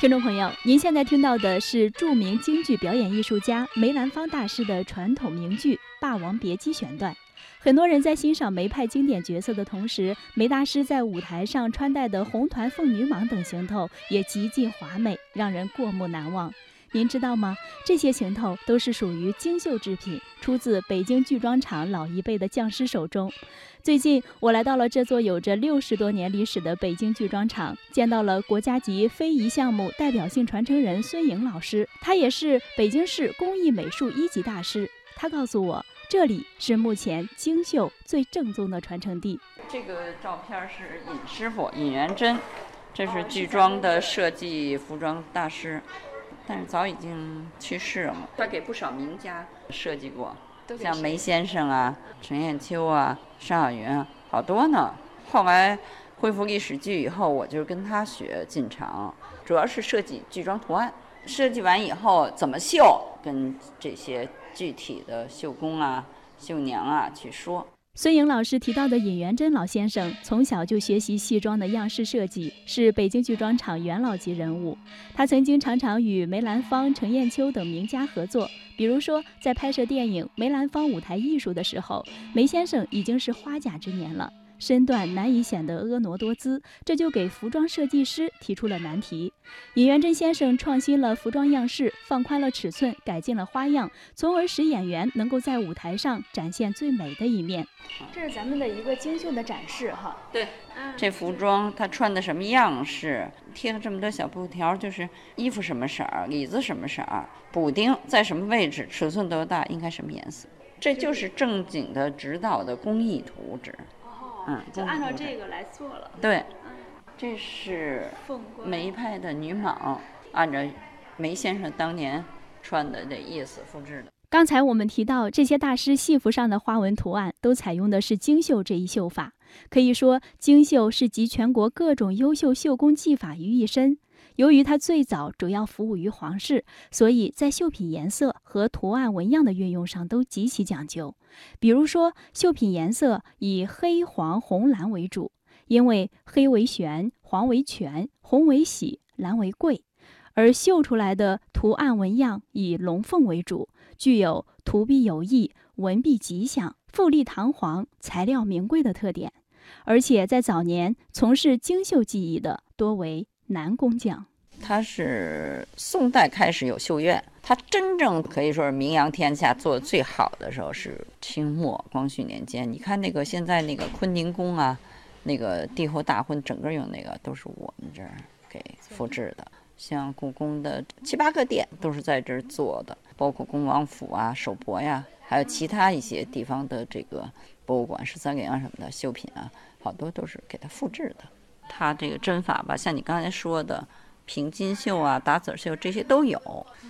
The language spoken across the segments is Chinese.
听众朋友，您现在听到的是著名京剧表演艺术家梅兰芳大师的传统名剧《霸王别姬》选段。很多人在欣赏梅派经典角色的同时，梅大师在舞台上穿戴的红团凤女蟒等行头也极尽华美，让人过目难忘。您知道吗？这些行头都是属于精绣制品，出自北京剧装厂老一辈的匠师手中。最近，我来到了这座有着六十多年历史的北京剧装厂，见到了国家级非遗项目代表性传承人孙颖老师，他也是北京市工艺美术一级大师。他告诉我，这里是目前京绣最正宗的传承地。这个照片是尹师傅尹元珍，这是剧装的设计服装大师。但是早已经去世了嘛。他给不少名家设计过，像梅先生啊、陈砚秋啊、尚小云啊，好多呢。后来恢复历史剧以后，我就跟他学进厂，主要是设计剧装图案。设计完以后怎么绣，跟这些具体的绣工啊、绣娘啊去说。孙颖老师提到的尹元珍老先生，从小就学习戏装的样式设计，是北京剧装厂元老级人物。他曾经常常与梅兰芳、程砚秋等名家合作，比如说在拍摄电影《梅兰芳舞台艺术》的时候，梅先生已经是花甲之年了。身段难以显得婀娜多姿，这就给服装设计师提出了难题。尹元珍先生创新了服装样式，放宽了尺寸，改进了花样，从而使演员能够在舞台上展现最美的一面。这是咱们的一个精绣的展示，哈。对，这服装他穿的什么样式，贴了这么多小布条，就是衣服什么色儿，里子什么色儿，补丁在什么位置，尺寸多大，应该什么颜色，这就是正经的指导的工艺图纸。嗯，就按照这个来做了。对，这是梅派的女蟒，按照梅先生当年穿的这意思复制的。刚才我们提到，这些大师戏服上的花纹图案都采用的是精绣这一绣法，可以说精绣是集全国各种优秀绣工技法于一身。由于它最早主要服务于皇室，所以在绣品颜色和图案纹样的运用上都极其讲究。比如说，绣品颜色以黑、黄、红、蓝为主，因为黑为玄，黄为全，红为喜，蓝为贵；而绣出来的图案纹样以龙凤为主，具有图壁有意、纹壁吉祥、富丽堂皇、材料名贵的特点。而且在早年从事精绣技艺的多为。男工匠，他是宋代开始有绣院，他真正可以说是名扬天下、做的最好的时候是清末光绪年间。你看那个现在那个坤宁宫啊，那个帝后大婚，整个用那个都是我们这儿给复制的。像故宫的七八个店都是在这儿做的，包括恭王府啊、首博呀，还有其他一些地方的这个博物馆、十三陵啊什么的绣品啊，好多都是给他复制的。它这个针法吧，像你刚才说的平金绣啊、打籽绣这些都有。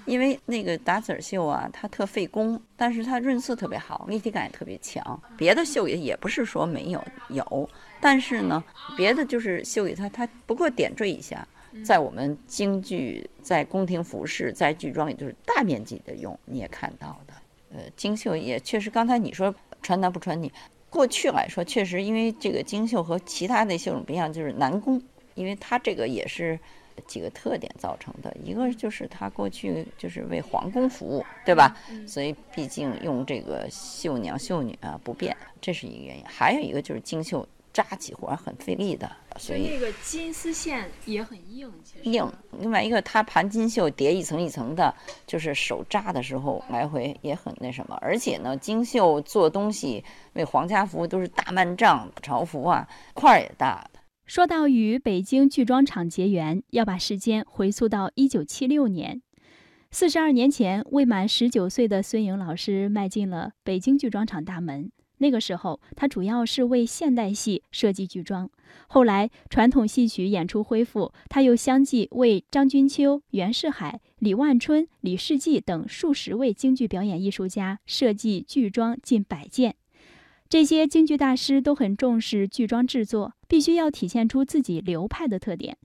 因为那个打籽绣啊，它特费工，但是它润色特别好，立体感也特别强。别的绣也也不是说没有有，但是呢，别的就是绣给它，它不过点缀一下。在我们京剧、在宫廷服饰、在剧装，也就是大面积的用，你也看到的。呃，精绣也确实，刚才你说传达不传你。过去来说，确实因为这个京绣和其他的绣种不一样，就是难工，因为它这个也是几个特点造成的。一个就是它过去就是为皇宫服务，对吧？所以毕竟用这个绣娘绣女啊不便，这是一个原因。还有一个就是京绣。扎起活很费力的，所以那个金丝线也很硬。其实硬。另外一个，它盘金绣叠一层一层的，就是手扎的时候来回也很那什么。而且呢，金绣做东西为皇家服都是大幔帐、朝服啊，块儿也大。说到与北京剧装厂结缘，要把时间回溯到一九七六年，四十二年前，未满十九岁的孙颖老师迈进了北京剧装厂大门。那个时候，他主要是为现代戏设计剧装。后来，传统戏曲演出恢复，他又相继为张君秋、袁世海、李万春、李世济等数十位京剧表演艺术家设计剧装近百件。这些京剧大师都很重视剧装制作，必须要体现出自己流派的特点。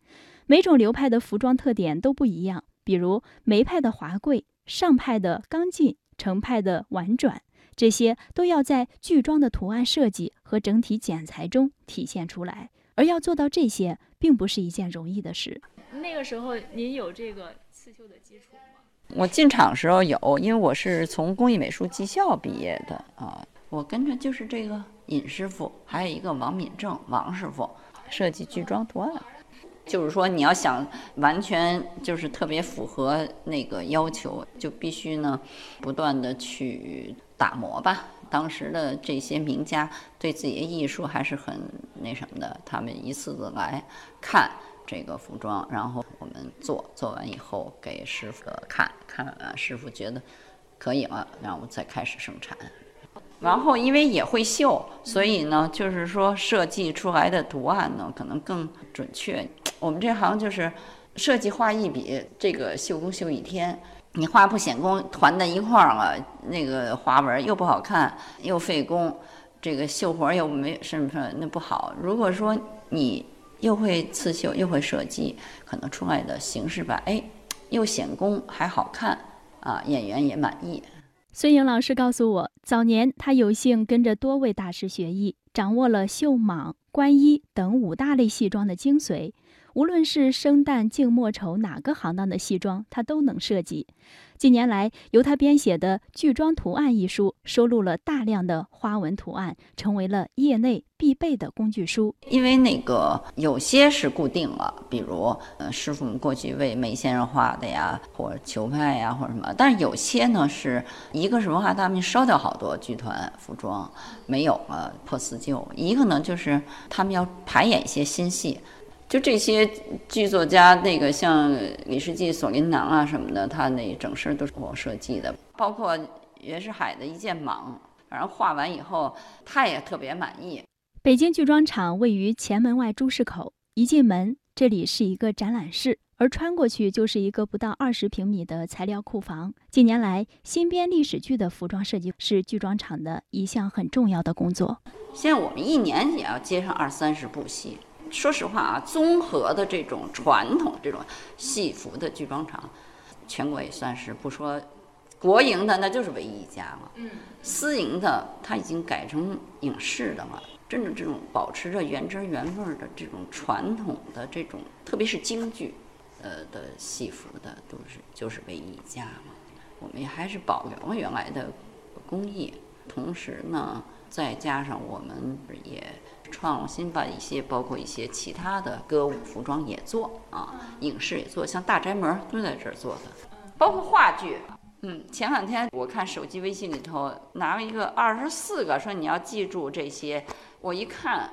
每种流派的服装特点都不一样，比如梅派的华贵，上派的刚劲，程派的婉转。这些都要在剧装的图案设计和整体剪裁中体现出来，而要做到这些，并不是一件容易的事。那个时候您有这个刺绣的基础吗？我进厂时候有，因为我是从工艺美术技校毕业的啊。我跟着就是这个尹师傅，还有一个王敏正王师傅设计剧装图案。就是说，你要想完全就是特别符合那个要求，就必须呢不断的去打磨吧。当时的这些名家对自己的艺术还是很那什么的，他们一次次来看这个服装，然后我们做做完以后给师傅看看，师傅觉得可以了，然后我们再开始生产。然后因为也会绣，所以呢，就是说设计出来的图案呢可能更准确。我们这行就是设计画一笔，这个绣工绣一天。你画不显工团在一块儿了，那个花纹又不好看，又费工，这个绣活又没是不是那不好？如果说你又会刺绣又会设计，可能出来的形式吧，哎，又显工还好看啊，演员也满意。孙颖老师告诉我，早年他有幸跟着多位大师学艺，掌握了绣蟒、官衣等五大类戏装的精髓。无论是生旦净末丑哪个行当的戏装，他都能设计。近年来，由他编写的《剧装图案》一书，收录了大量的花纹图案，成为了业内必备的工具书。因为那个有些是固定了，比如呃师傅们过去为梅先生画的呀，或者裘派呀，或者什么。但是有些呢，是一个是文化大革命烧掉好多剧团服装，没有了破四旧；一个呢，就是他们要排演一些新戏。就这些剧作家，那个像李世济、索林囊啊什么的，他那整身都是我设计的，包括袁世海的一件蟒，反正画完以后他也特别满意。北京剧装厂位于前门外朱市口，一进门这里是一个展览室，而穿过去就是一个不到二十平米的材料库房。近年来，新编历史剧的服装设计是剧装厂的一项很重要的工作。现在我们一年也要接上二三十部戏。说实话啊，综合的这种传统这种戏服的剧装厂，全国也算是不说国营的，那就是唯一一家了。嗯，私营的它已经改成影视的了。真正这种保持着原汁原味的这种传统的这种，特别是京剧，呃的戏服的，都是就是唯一一家嘛。我们也还是保留了原来的工艺，同时呢，再加上我们也。创新吧一些包括一些其他的歌舞服装也做啊，影视也做，像《大宅门》都在这儿做的，包括话剧。嗯，前两天我看手机微信里头拿了一个二十四个，说你要记住这些。我一看，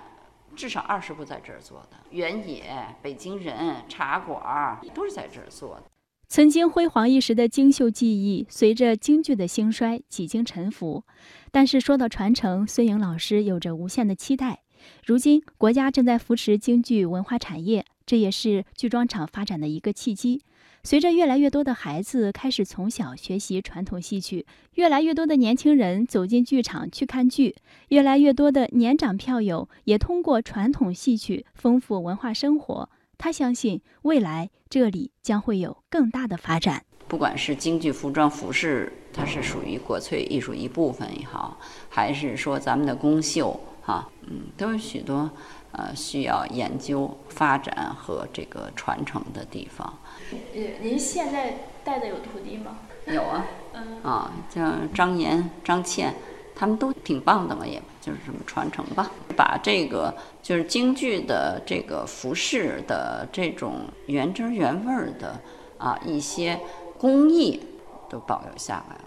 至少二十部在这儿做的，原野、北京人、茶馆都是在这儿做的。曾经辉煌一时的京绣技艺，随着京剧的兴衰几经沉浮。但是说到传承，孙颖老师有着无限的期待。如今，国家正在扶持京剧文化产业，这也是剧装厂发展的一个契机。随着越来越多的孩子开始从小学习传统戏曲，越来越多的年轻人走进剧场去看剧，越来越多的年长票友也通过传统戏曲丰富文化生活。他相信，未来这里将会有更大的发展。不管是京剧服装服饰，它是属于国粹艺术一部分也好，还是说咱们的宫绣。哈，嗯，都有许多呃需要研究、发展和这个传承的地方。呃，您现在带的有徒弟吗？有啊，嗯，啊，像张岩、张倩，他们都挺棒的嘛，也就是这么传承吧，把这个就是京剧的这个服饰的这种原汁原味的啊一些工艺都保留下来了。